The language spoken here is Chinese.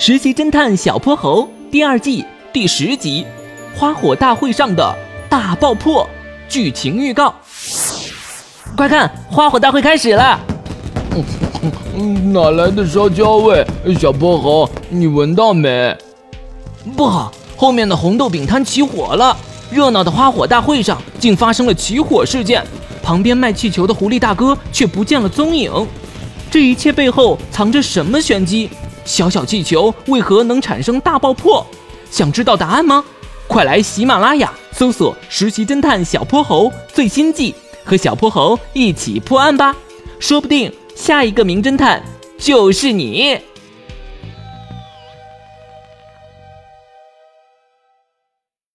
实习侦探小泼猴》第二季第十集《花火大会上的大爆破》剧情预告。快看，花火大会开始了！嗯，哪来的烧焦味？小泼猴，你闻到没？不好，后面的红豆饼摊起火了！热闹的花火大会上竟发生了起火事件，旁边卖气球的狐狸大哥却不见了踪影。这一切背后藏着什么玄机？小小气球为何能产生大爆破？想知道答案吗？快来喜马拉雅搜索《实习侦探小泼猴》最新季，和小泼猴一起破案吧！说不定下一个名侦探就是你。